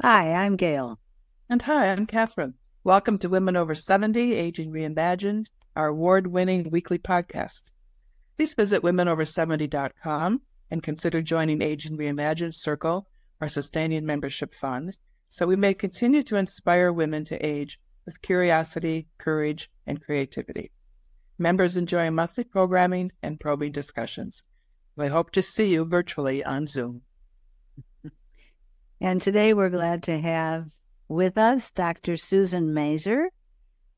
Hi, I'm Gail. And hi, I'm Catherine. Welcome to Women Over 70 Aging Reimagined, our award winning weekly podcast. Please visit womenover70.com and consider joining Aging Reimagined Circle, our sustaining membership fund, so we may continue to inspire women to age with curiosity, courage, and creativity. Members enjoy monthly programming and probing discussions. We hope to see you virtually on Zoom. And today we're glad to have with us Dr. Susan Mazer,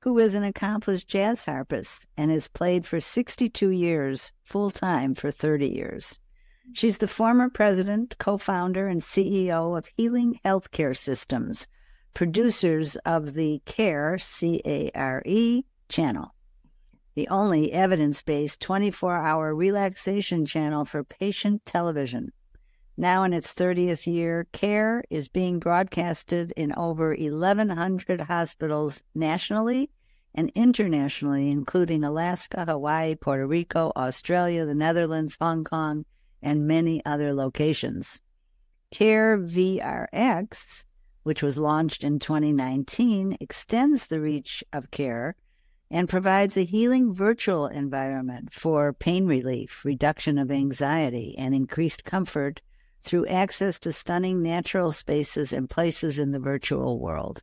who is an accomplished jazz harpist and has played for 62 years, full time for 30 years. She's the former president, co founder, and CEO of Healing Healthcare Systems, producers of the CARE, C A R E, channel, the only evidence based 24 hour relaxation channel for patient television. Now in its 30th year, CARE is being broadcasted in over 1,100 hospitals nationally and internationally, including Alaska, Hawaii, Puerto Rico, Australia, the Netherlands, Hong Kong, and many other locations. CARE VRX, which was launched in 2019, extends the reach of CARE and provides a healing virtual environment for pain relief, reduction of anxiety, and increased comfort through access to stunning natural spaces and places in the virtual world.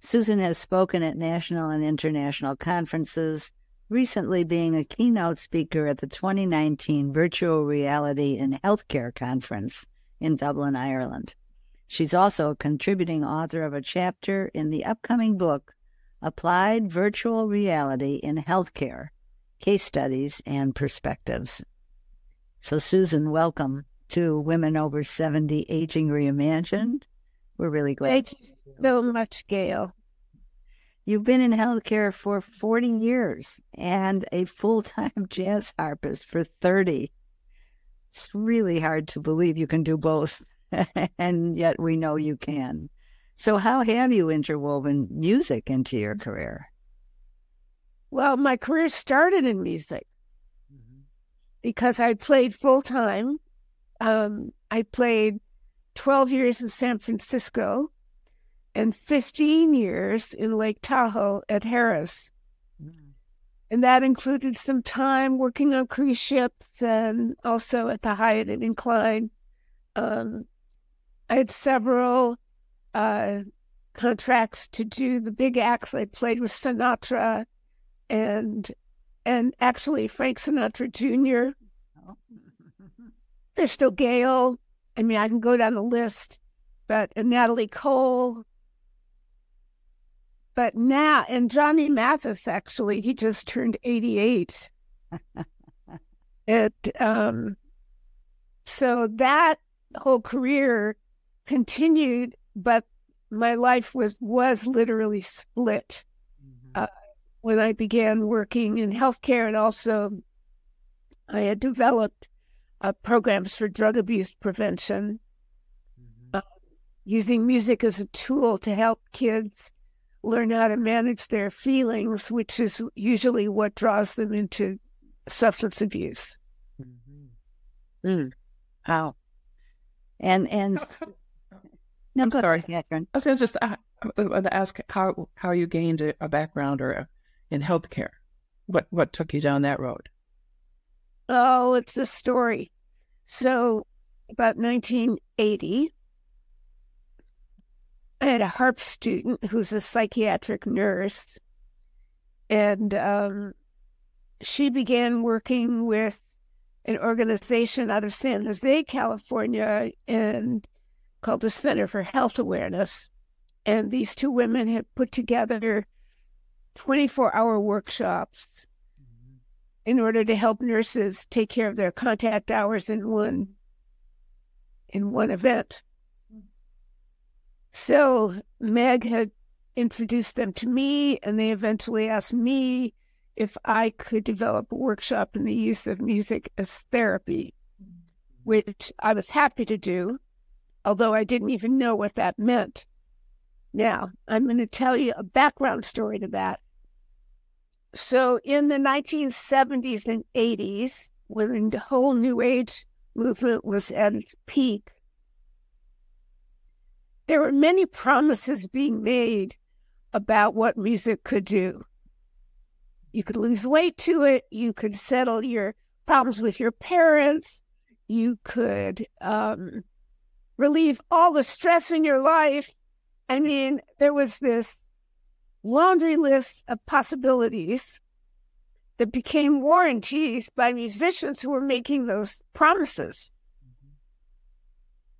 Susan has spoken at national and international conferences, recently being a keynote speaker at the 2019 Virtual Reality in Healthcare Conference in Dublin, Ireland. She's also a contributing author of a chapter in the upcoming book, Applied Virtual Reality in Healthcare Case Studies and Perspectives. So, Susan, welcome to Women Over 70 Aging Reimagined. We're really glad. Thank you so much, Gail. You've been in healthcare for 40 years and a full time jazz harpist for 30. It's really hard to believe you can do both, and yet we know you can. So, how have you interwoven music into your career? Well, my career started in music mm-hmm. because I played full time um, I played 12 years in San Francisco and 15 years in Lake Tahoe at Harrah's. Mm. And that included some time working on cruise ships and also at the Hyatt and Incline. Um, I had several uh, contracts to do the big acts. I played with Sinatra and and actually Frank Sinatra Jr. Crystal Gayle. I mean, I can go down the list, but and Natalie Cole. But now, and Johnny Mathis actually, he just turned 88. it, um, so that whole career continued, but my life was was literally split mm-hmm. uh, when I began working in healthcare, and also I had developed uh, programs for drug abuse prevention, mm-hmm. uh, using music as a tool to help kids learn how to manage their feelings, which is usually what draws them into substance abuse. Mm-hmm. Mm. Wow. And and no, I'm sorry, Catherine. I was going to just uh, ask how how you gained a, a background or a, in healthcare. What what took you down that road? Oh, it's a story. So, about 1980, I had a harp student who's a psychiatric nurse, and um, she began working with an organization out of San Jose, California, and called the Center for Health Awareness. And these two women had put together 24 hour workshops in order to help nurses take care of their contact hours in one in one event. So Meg had introduced them to me, and they eventually asked me if I could develop a workshop in the use of music as therapy, which I was happy to do, although I didn't even know what that meant. Now, I'm going to tell you a background story to that. So in the 1970s and 80s, when the whole New Age movement was at its peak, there were many promises being made about what music could do. You could lose weight to it, you could settle your problems with your parents, you could um, relieve all the stress in your life. I mean, there was this laundry list of possibilities that became warranties by musicians who were making those promises,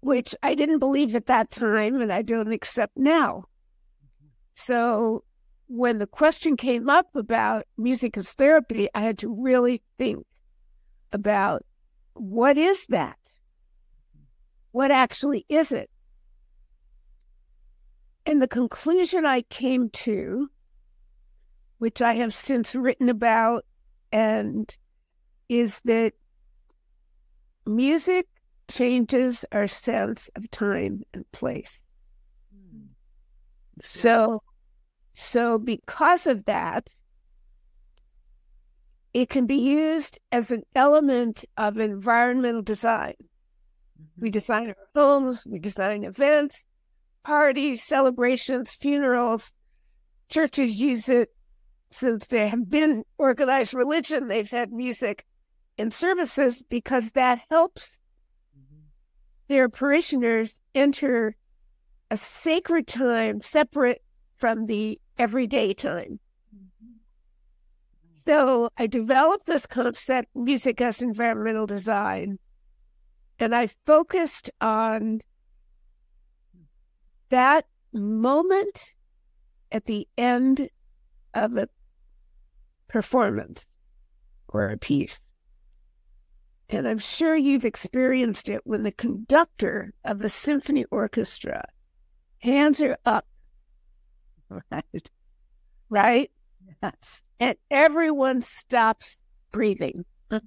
which I didn't believe at that time and I don't accept now. So when the question came up about music as therapy, I had to really think about what is that? What actually is it? And the conclusion I came to, which I have since written about, and is that music changes our sense of time and place. So, so because of that, it can be used as an element of environmental design. Mm-hmm. We design our homes, we design events, parties, celebrations, funerals. Churches use it since there have been organized religion, they've had music in services because that helps their parishioners enter a sacred time separate from the everyday time. So I developed this concept, music as environmental design, and I focused on that moment at the end of a performance or a piece. And I'm sure you've experienced it when the conductor of the symphony orchestra hands are up. Right. Right? Yes. And everyone stops breathing.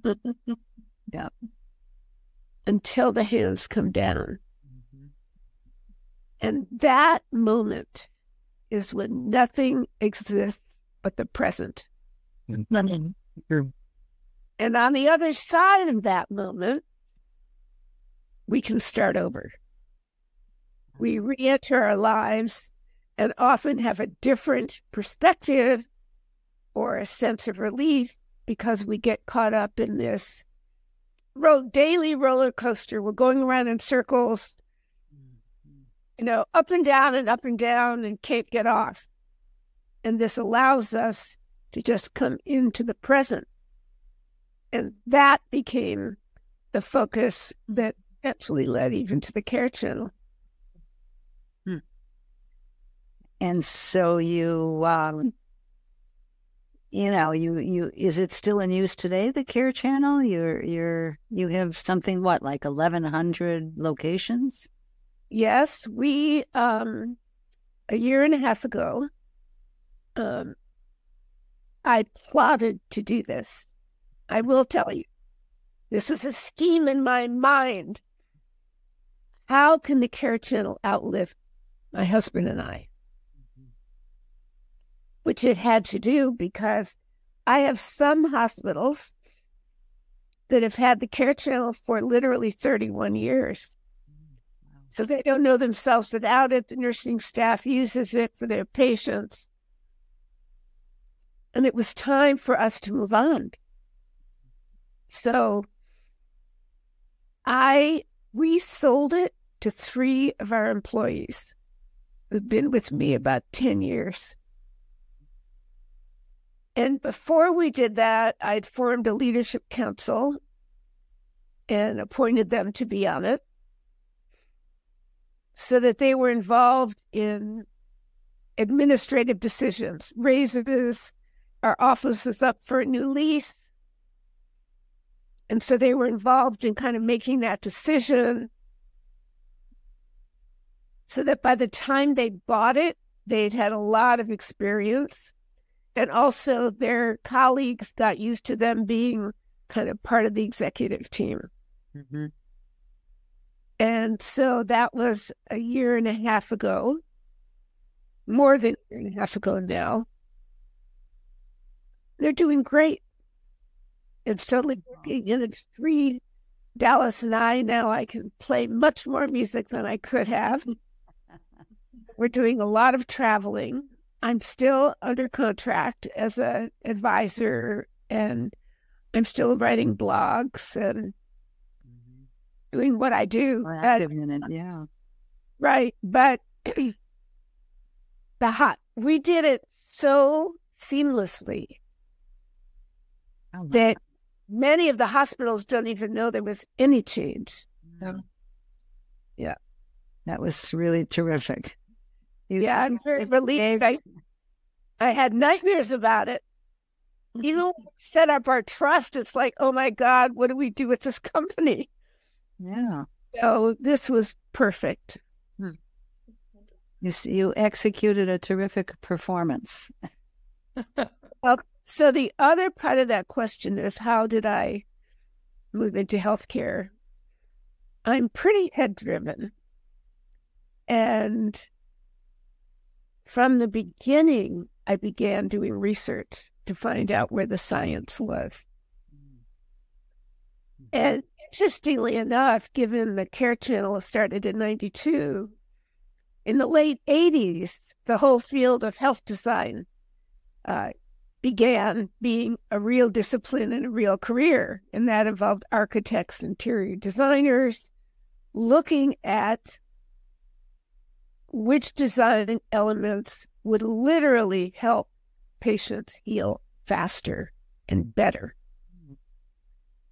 yeah. Until the hands come down. And that moment is when nothing exists but the present. Mm-hmm. And on the other side of that moment, we can start over we re enter our lives and often have a different perspective or a sense of relief because we get caught up in this daily roller coaster. We're going around in circles, you know, up and down and up and down and can't get off. And this allows us to just come into the present. And that became the focus that actually led even to the care channel. and so you um you know you you is it still in use today the care channel you're you're you have something what like 1100 locations yes we um a year and a half ago um i plotted to do this. I will tell you this is a scheme in my mind. How can the care channel outlive my husband and i? Which it had to do because I have some hospitals that have had the care channel for literally 31 years. So they don't know themselves without it. The nursing staff uses it for their patients. And it was time for us to move on. So I resold it to three of our employees who've been with me about 10 years. And before we did that, I'd formed a leadership council and appointed them to be on it so that they were involved in administrative decisions, raises, our office is up for a new lease. And so they were involved in kind of making that decision so that by the time they bought it, they'd had a lot of experience and also their colleagues got used to them being kind of part of the executive team. Mm-hmm. And so that was a year and a half ago, more than a year and a half ago now. They're doing great. It's totally working and it's free. Dallas and I now I can play much more music than I could have. we're doing a lot of traveling. I'm still under contract as a advisor and I'm still writing blogs and doing what I do. More But- active in it, yeah. right. But the hot, we did it so seamlessly Oh, that many of the hospitals don't even know there was any change. Yeah. That was really terrific. You- Yeah, I'm very relieved. I, I had nightmares about it. You know, set up our trust. It's like, oh my God, what do we do with this company? Yeah. So this was perfect. Hmm. You, s- you executed a terrific performance. So the other part of that question is how did I move into healthcare? I'm pretty head driven. And from the beginning, I began doing research to find out where the science was. Hmm. Hmm. And interestingly enough, given the Care Channel started in 92, in the late 80s, the whole field of health design uh, began being a real discipline and a real career. And that involved architects, interior designers, looking at which design elements would literally help patients heal faster and better.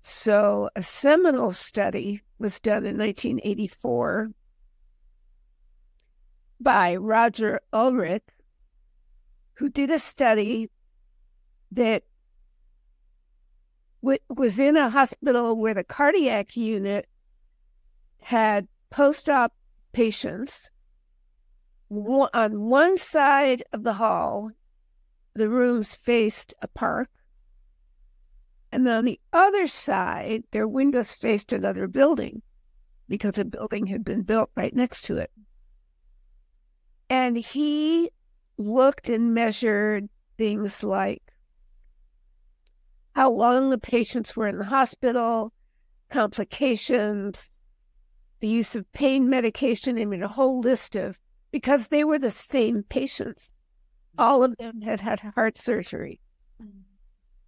So, a seminal study was done in 1984 by Roger Ulrich, who did a study that w- was in a hospital where the cardiac unit had post op patients. On one side of the hall, the rooms faced a park. And on the other side, their windows faced another building because a building had been built right next to it. And he looked and measured things like how long the patients were in the hospital, complications, the use of pain medication. I mean, a whole list of, because they were the same patients. All of them had had heart surgery mm-hmm.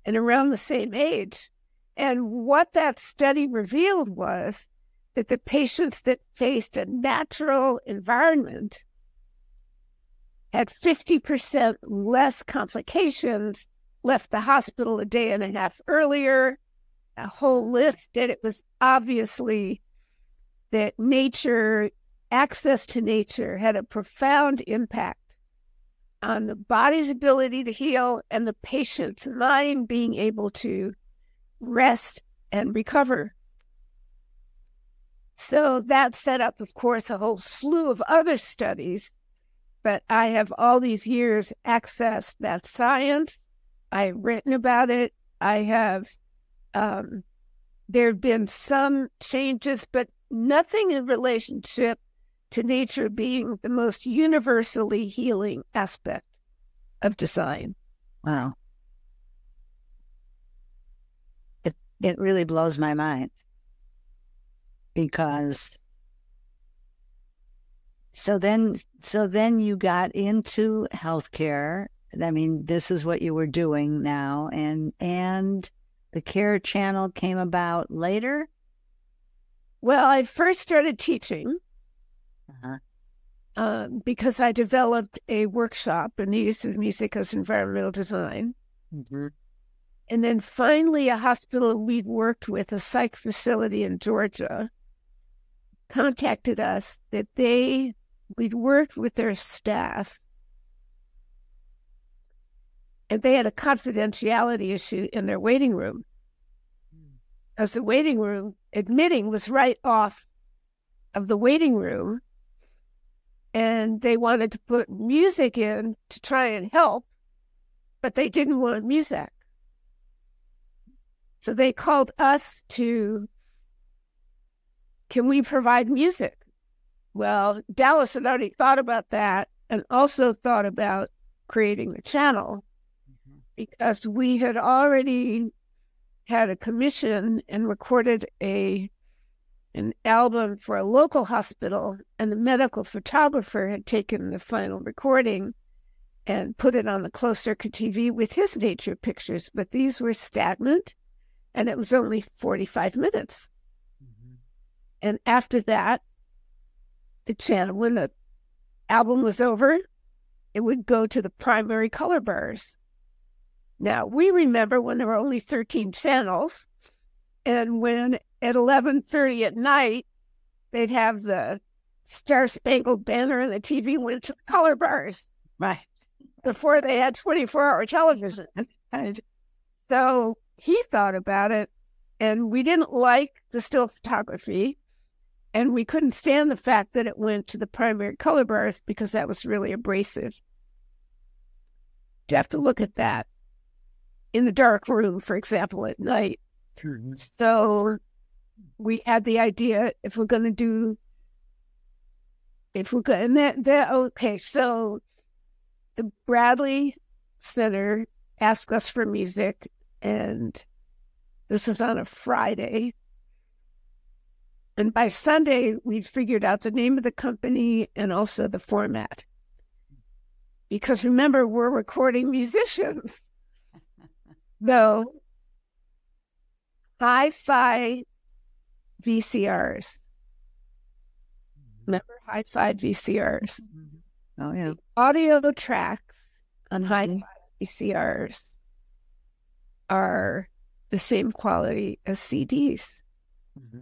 And around the same age. And what that study revealed was that the patients that faced a natural environment had 50% less complications, left the hospital a day and a half earlier. A whole list that it was obviously that nature, access to nature, had a profound impact on the body's ability to heal and the patient's mind being able to rest and recover. So that set up, of course, a whole slew of other studies. But I have all these years accessed that science. I've written about it. I have, um, there have been some changes, but nothing in relationship to nature being the most universally healing aspect of design. Wow. It it really blows my mind because so then so then you got into healthcare. I mean, this is what you were doing now and and the care channel came about later. Well, I first started teaching Uh-huh. uh, because I developed a workshop in the use of music as environmental design. Mhm. And then finally, a hospital we'd worked with, a psych facility in Georgia, contacted us that they, we'd worked with their staff, and they had a confidentiality issue in their waiting room. As the waiting room, admitting was right off of the waiting room, and they wanted to put music in to try and help, but they didn't want music. So they called us to, can we provide music? Well, Dallas had already thought about that and also thought about creating the channel because we had already had a commission and recorded a an album for a local hospital, and the medical photographer had taken the final recording and put it on the closed circuit TV with his nature pictures. But these were stagnant, and it was only 45 minutes. Mm-hmm. And after that, the channel, when the album was over, it would go to the primary color bars. Now, we remember when there were only 13 channels, and when at 11:30 at night they'd have the Star Spangled Banner and the TV went to the color bars. Right. Before they had 24-hour television. so he thought about it, and we didn't like the still photography, and we couldn't stand the fact that it went to the primary color bars because that was really abrasive. You have to look at that in the dark room, for example, at night. So we had the idea if we're going to do, if we're going, and that, that, okay, so the Bradley Center asked us for music, and this was on a Friday. And by Sunday, we figured out the name of the company and also the format. Because remember, we're recording musicians. Though hi fi VCRs. Remember high side VCRs? Oh, yeah. Audio tracks on high fi VCRs are the same quality as CDs. Mm-hmm.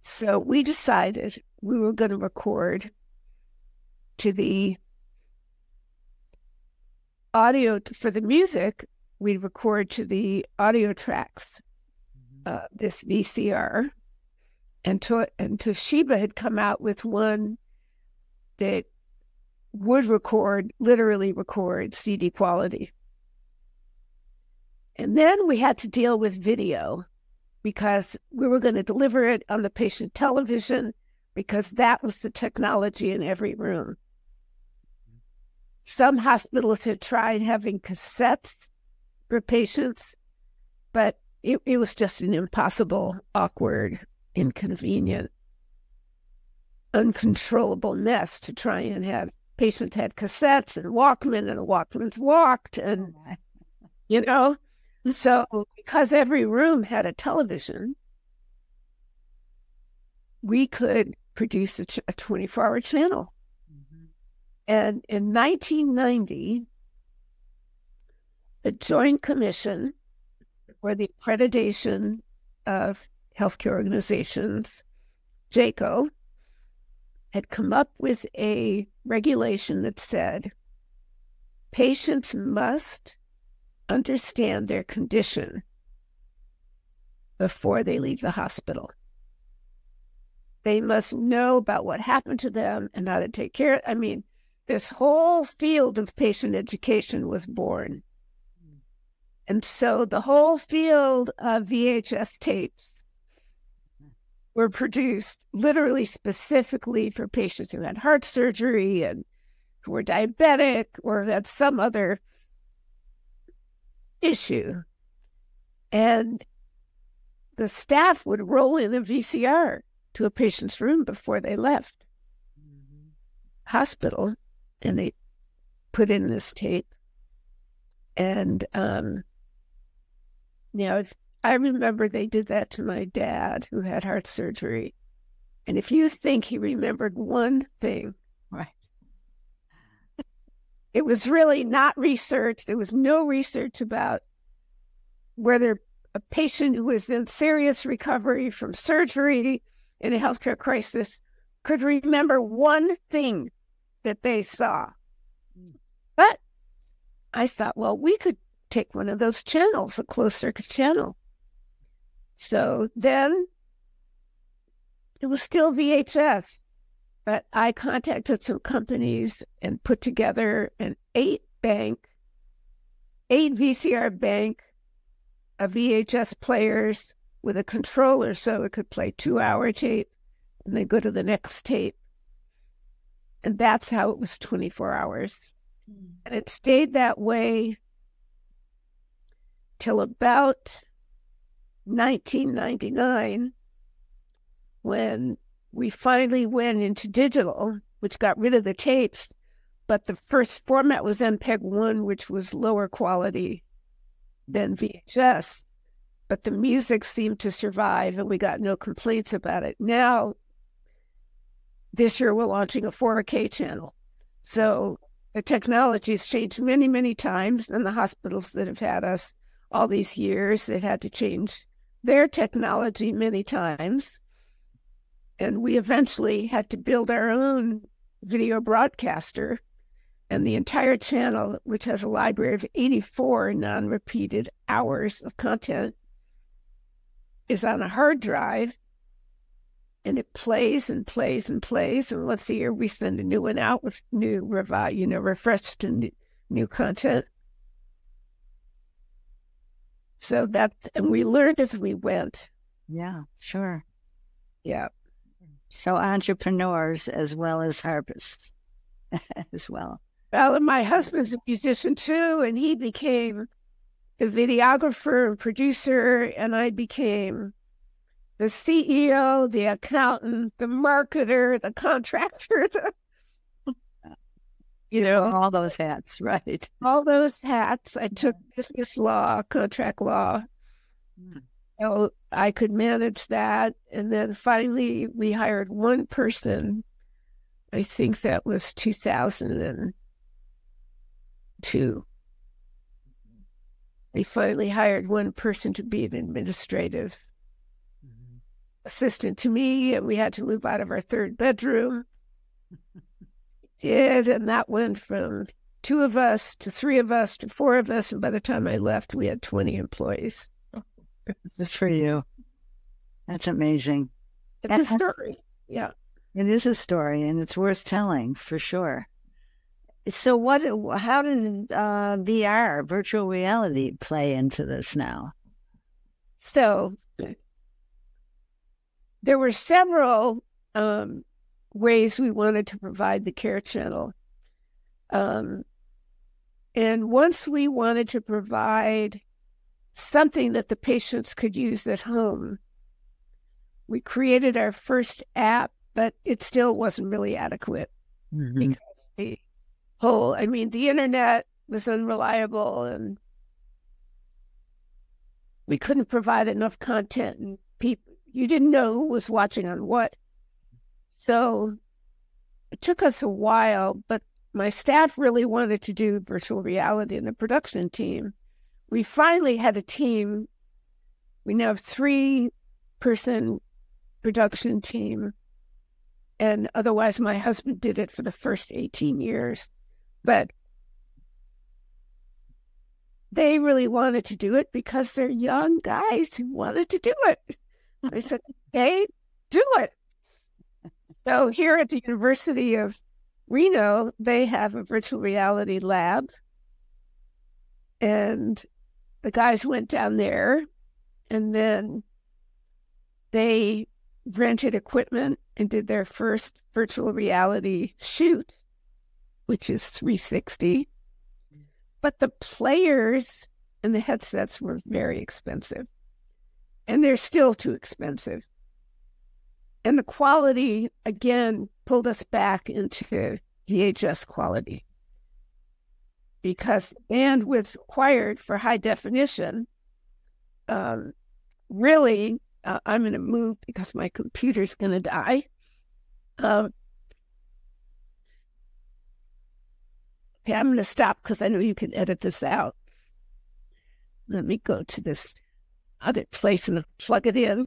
So we decided we were going to record to the audio for the music, we'd record to the audio tracks, mm-hmm. Uh, this VCR. And, to, and Toshiba had come out with one that would record, literally record CD quality. And then we had to deal with video because we were going to deliver it on the patient television because that was the technology in every room. Some hospitals had tried having cassettes for patients, but it, it was just an impossible, awkward, inconvenient, uncontrollable mess to try and have. Patients had cassettes and Walkman and the Walkmans walked and you know? So because every room had a television we could produce a, a 24 hour channel. Mm-hmm. And in 1990, the Joint Commission for the Accreditation of Healthcare Organizations, JCAHO, had come up with a regulation that said patients must understand their condition before they leave the hospital. They must know about what happened to them and how to take care. I mean, this whole field of patient education was born. And so the whole field of VHS tapes were produced literally specifically for patients who had heart surgery and who were diabetic or had some other issue. And the staff would roll in a VCR to a patient's room before they left mm-hmm. hospital and they put in this tape. And um, you know, if, I remember they did that to my dad who had heart surgery. And if you think he remembered one thing, right. it was really not researched. There was no research about whether a patient who was in serious recovery from surgery in a healthcare crisis could remember one thing that they saw. Hmm. But I thought, well, we could take one of those channels, a closed circuit channel. So then it was still VHS, but I contacted some companies and put together an eight bank, eight VCR bank of VHS players with a controller so it could play two hour tape and then go to the next tape. And that's how it was 24 hours. Mm. And it stayed that way till about 1999. when we finally went into digital, which got rid of the tapes, but the first format was MPEG 1, which was lower quality than VHS. But the music seemed to survive and we got no complaints about it. Now, this year, we're launching a 4K channel. So the technology has changed many, many times, and the hospitals that have had us all these years, it had to change their technology many times. And we eventually had to build our own video broadcaster and the entire channel, which has a library of 84 non repeated hours of content, is on a hard drive and it plays and plays and plays. And once a year, we send a new one out with new, revi- you know, refreshed and new content. So that, and we learned as we went. Yeah, sure. Yeah. So entrepreneurs as well as harpists as well. Well, and my husband's a musician too, and he became the videographer and producer, and I became the CEO, the accountant, the marketer, the contractor, the, you know, all those hats, right? All those hats. I took business law, contract law. Mm. So I could manage that. And then finally, we hired one person. I think that was 2002. We finally hired one person to be an administrative mm-hmm. assistant to me, and we had to move out of our third bedroom. Did, and that went from two of us to three of us to four of us, and by the time I left, we had 20 employees. Good for you. That's amazing. It's a story. Yeah. It is a story, and it's worth telling for sure. So, what? How did uh, VR, virtual reality, play into this now? So, there were several um, ways we wanted to provide the care channel. Um, and once we wanted to provide something that the patients could use at home, we created our first app, but it still wasn't really adequate mm-hmm. because the whole, I mean, the internet was unreliable and we couldn't provide enough content and people, you didn't know who was watching on what. So it took us a while, but my staff really wanted to do virtual reality and the production team. We finally had a team. We now have three person production team. And otherwise, my husband did it for the first 18 years. But they really wanted to do it because they're young guys who wanted to do it. I said, hey, do it. So here at the University of Reno, they have a virtual reality lab. And the guys went down there and then they rented equipment and did their first virtual reality shoot, which is 360. But the players and the headsets were very expensive. And they're still too expensive. And the quality, again, pulled us back into VHS quality because bandwidth required for high definition um, really, uh, I'm going to move because my computer's going to die. Um, okay, I'm going to stop because I know you can edit this out. Let me go to this other place and plug it in.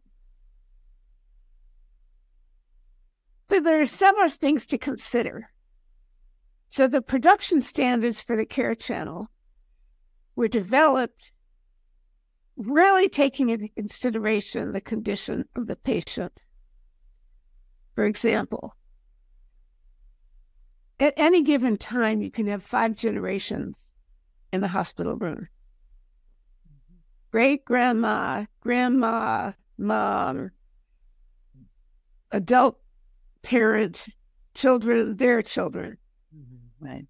So there are several things to consider. So the production standards for the care channel were developed really taking into consideration the condition of the patient. For example, at any given time, you can have five generations in the hospital room great grandma, grandma, mom, adult parents, children, their children. Mm-hmm. Right.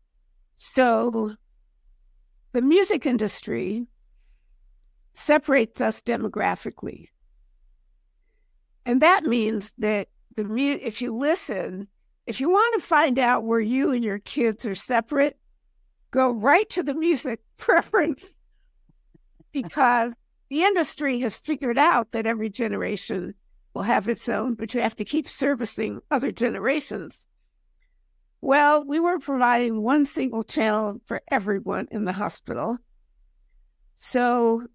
So the music industry separates us demographically. And that means that the mu- if you listen, if you want to find out where you and your kids are separate, go right to the music preference because the industry has figured out that every generation will have its own, but you have to keep servicing other generations. Well, we were providing one single channel for everyone in the hospital. So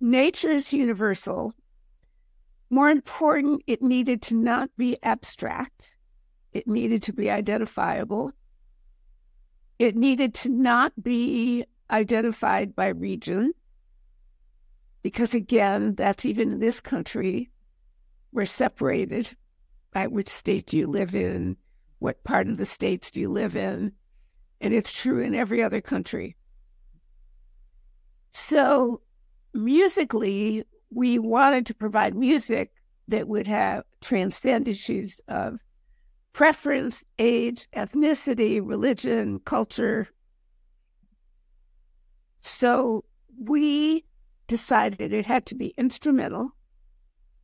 nature is universal. More important, it needed to not be abstract. It needed to be identifiable. It needed to not be identified by region. Because again, that's even in this country, we're separated by which state do you live in, what part of the states do you live in? And it's true in every other country. So, musically, we wanted to provide music that would have transcend issues of preference, age, ethnicity, religion, culture. So, we decided it had to be instrumental,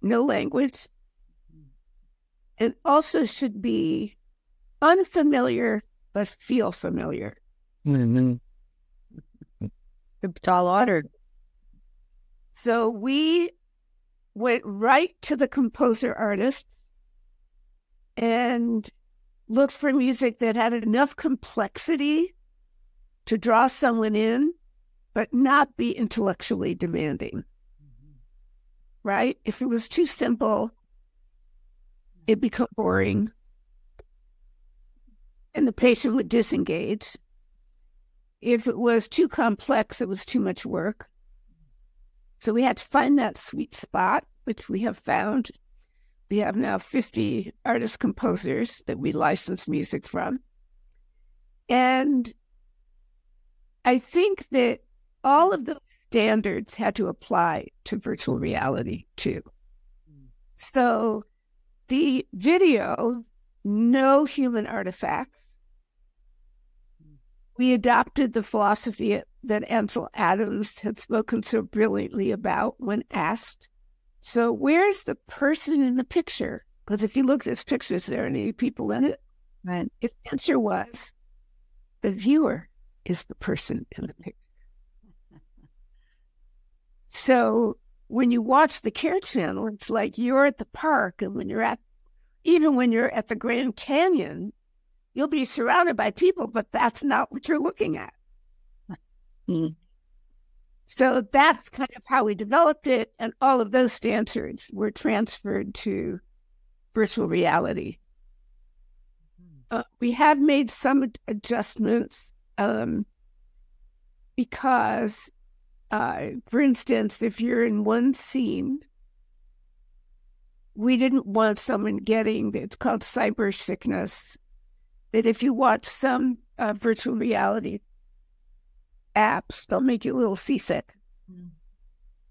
no language, and also should be unfamiliar but feel familiar. Mm-hmm. Tall order. So we went right to the composer artists and looked for music that had enough complexity to draw someone in, but not be intellectually demanding. Mm-hmm. Right? If it was too simple, it become boring and the patient would disengage. If it was too complex, it was too much work. So we had to find that sweet spot, which we have found. We have now 50 artist composers that we license music from. And I think that all of those standards had to apply to virtual reality too. Hmm. So the video, no human artifacts, hmm. we adopted the philosophy that Ansel Adams had spoken so brilliantly about when asked. So, where's the person in the picture? Because if you look at this picture, is there any people in it? Right. His answer was the viewer is the person in the picture. So, when you watch the Care Channel, it's like you're at the park, and when you're at, even when you're at the Grand Canyon, You'll be surrounded by people, but that's not what you're looking at. Mm. So that's kind of how we developed it. And all of those standards were transferred to virtual reality. Hmm. Uh, we have made some adjustments um, because, uh, for instance, if you're in one scene, we didn't want someone getting it's called cyber sickness that if you watch some uh, virtual reality apps, they'll make you a little seasick. Mm.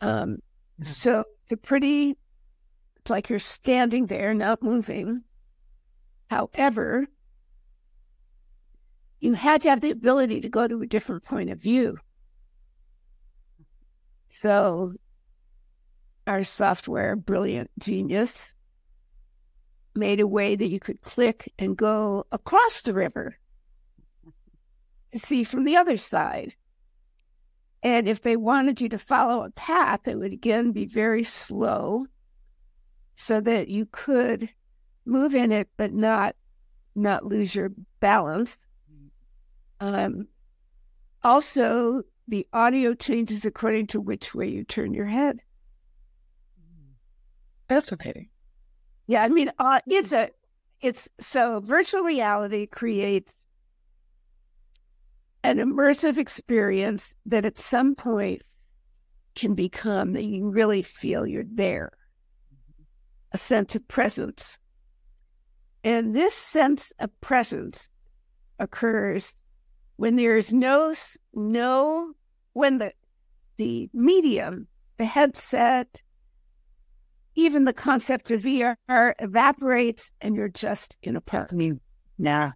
Um, so it's a pretty, it's like you're standing there, not moving. However, you had to have the ability to go to a different point of view. So our software, brilliant genius, made a way that you could click and go across the river to see from the other side. And if they wanted you to follow a path, it would again be very slow so that you could move in it but not not lose your balance. Um, also, the audio changes according to which way you turn your head. Fascinating. Yeah, I mean, uh, it's a, it's so virtual reality creates an immersive experience that at some point can become that you really feel you're there, a sense of presence. And this sense of presence occurs when there's no, no, when the, the medium, the headset, even the concept of VR evaporates and you're just in a park. Nah.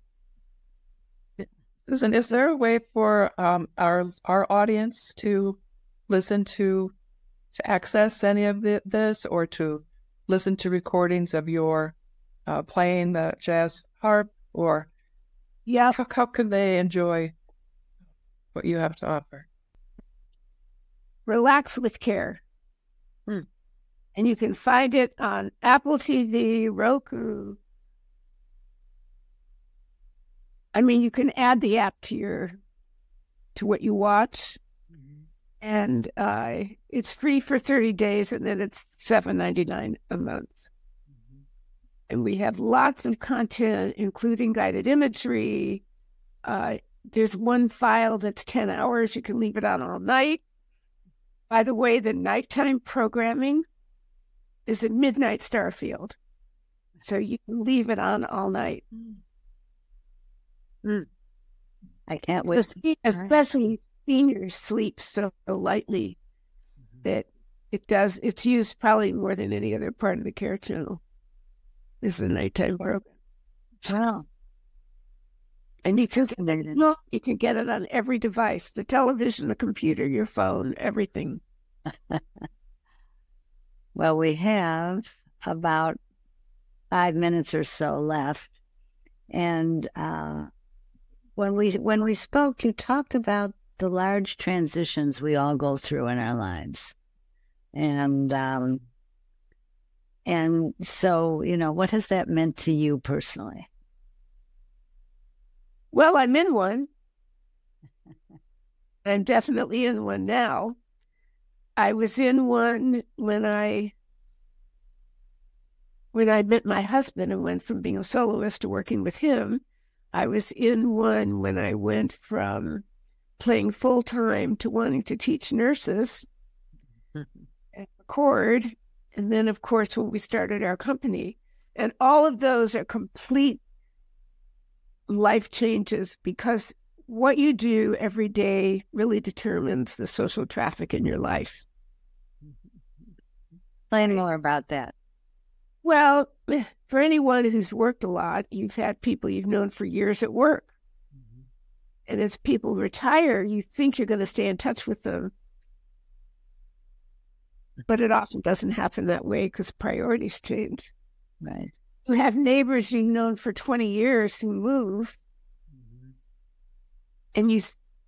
Susan, is there a way for um, our our audience to listen to to access any of the, this or to listen to recordings of your uh, playing the jazz harp, or Yeah. how, how can they enjoy what you have to offer? Relax with Care. Hmm. And you can find it on Apple TV, Roku. I mean, you can add the app to your to what you watch, and uh, it's free for thirty days, and then it's seven ninety nine a month. And we have lots of content, including guided imagery. Uh, there's one file that's ten hours. You can leave it on all night. By the way, the nighttime programming is at Midnight Starfield. So you can leave it on all night. Hmm. I can't wait. The- Especially seniors sleep so lightly mm-hmm. that it does, it's used probably more than any other part of the C.A.R.E. Channel. This is a nighttime program. Wow. And you can, you can get it on every device the television, the computer, your phone, everything. Well, we have about five minutes or so left, and uh, when we when we spoke, you talked about the large transitions we all go through in our lives, and um, and so you know, what has that meant to you personally? Well, I'm in one. I'm definitely in one now. I was in one when I when I met my husband and went from being a soloist to working with him. I was in one when I went from playing full time to wanting to teach nurses and record. And then, of course, when we started our company. And all of those are complete life changes because what you do every day really determines the social traffic in your life. Explain more about that. Well, for anyone who's worked a lot, you've had people you've known for years at work. Mm-hmm. And as people retire, you think you're going to stay in touch with them. But it often doesn't happen that way because priorities change. Right. You have neighbors you've known for 20 years who move, mm-hmm. and you,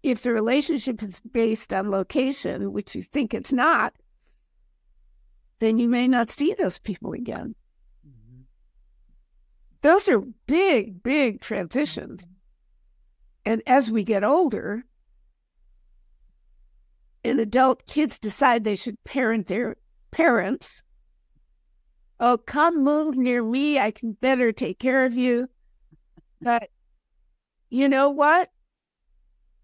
if the relationship is based on location, which you think it's not, then you may not see those people again. Mm-hmm. Those are big, big transitions. Mm-hmm. And as we get older, and adult kids decide they should parent their parents, oh, come move near me. I can better take care of you. But you know what?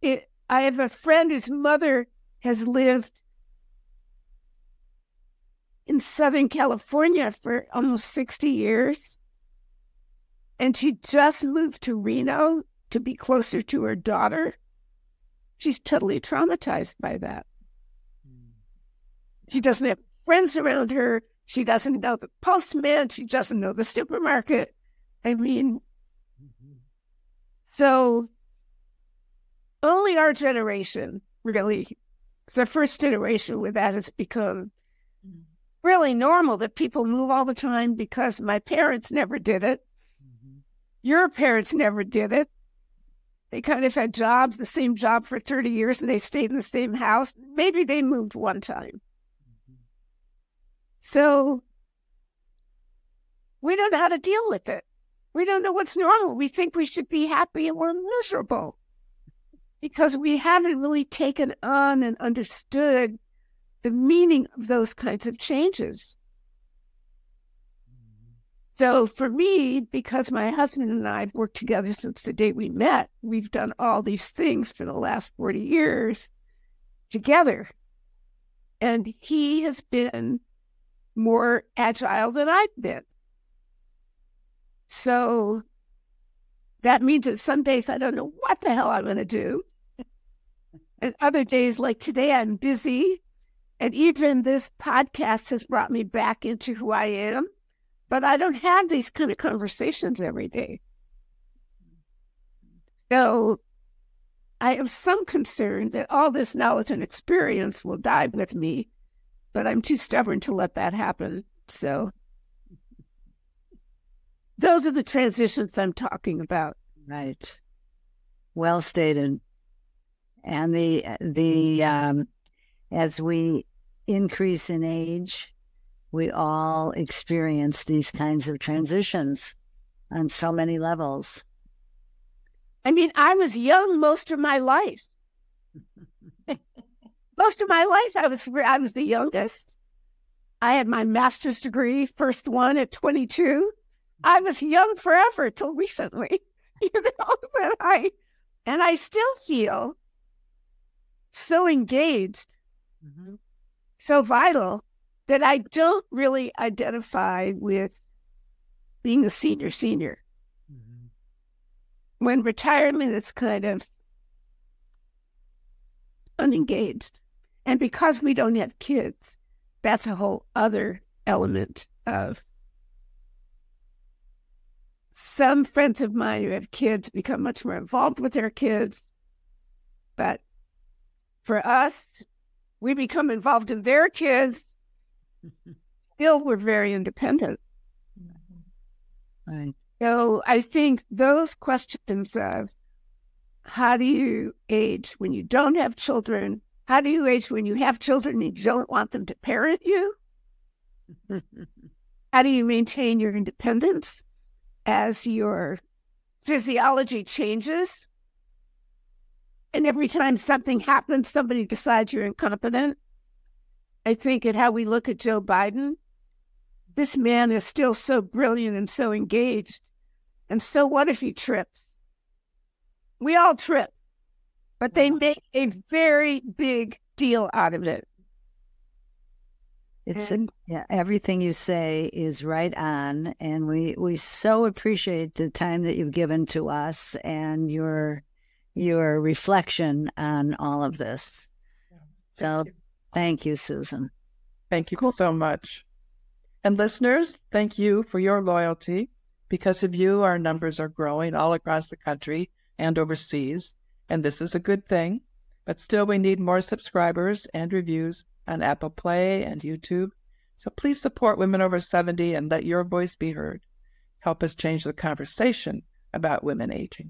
It, I have a friend whose mother has lived in Southern California for almost 60 years. And she just moved to Reno to be closer to her daughter. She's totally traumatized by that. Hmm. She doesn't have friends around her. She doesn't know the postman. She doesn't know the supermarket. I mean, so only our generation really, the first generation where that has become really normal that people move all the time because my parents never did it. Your parents never did it. They kind of had jobs, the same job for 30 years, and they stayed in the same house. Maybe they moved one time. So we don't know how to deal with it. We don't know what's normal. We think we should be happy and we're miserable because we haven't really taken on and understood the meaning of those kinds of changes. So for me, because my husband and I have worked together since the day we met, we've done all these things for the last 40 years together. And he has been more agile than I've been. So that means that some days I don't know what the hell I'm going to do. And other days, like today, I'm busy. And even this podcast has brought me back into who I am. But I don't have these kind of conversations every day. So I have some concern that all this knowledge and experience will die with me, but I'm too stubborn to let that happen. So those are the transitions I'm talking about. Right. Well stated. And the the um, as we increase in age, we all experience these kinds of transitions on so many levels. I mean, I was young most of my life. most of my life, I was I was the youngest. I had my master's degree, first one at 22. I was young forever till recently, you know. But I, and I still feel so engaged, mm-hmm. so vital that I don't really identify with being a senior senior. Mm-hmm. When retirement is kind of unengaged. And because we don't have kids, that's a whole other element of some friends of mine who have kids become much more involved with their kids. But for us, we become involved in their kids. Still, we're very independent. Right. So I think those questions of how do you age when you don't have children? How do you age when you have children and you don't want them to parent you? how do you maintain your independence as your physiology changes? And every time something happens, somebody decides you're incompetent. I think at how we look at Joe Biden, this man is still so brilliant and so engaged. And so what if he trips? We all trip, but they make a very big deal out of it. It's and, yeah, everything you say is right on, and we we so appreciate the time that you've given to us and your your reflection on all of this. So, thank you, Susan. Thank you so much. And listeners, thank you for your loyalty. Because of you, our numbers are growing all across the country and overseas, and this is a good thing. But still, we need more subscribers and reviews on Apple Play and YouTube. So please support Women Over 70 and let your voice be heard. Help us change the conversation about women aging.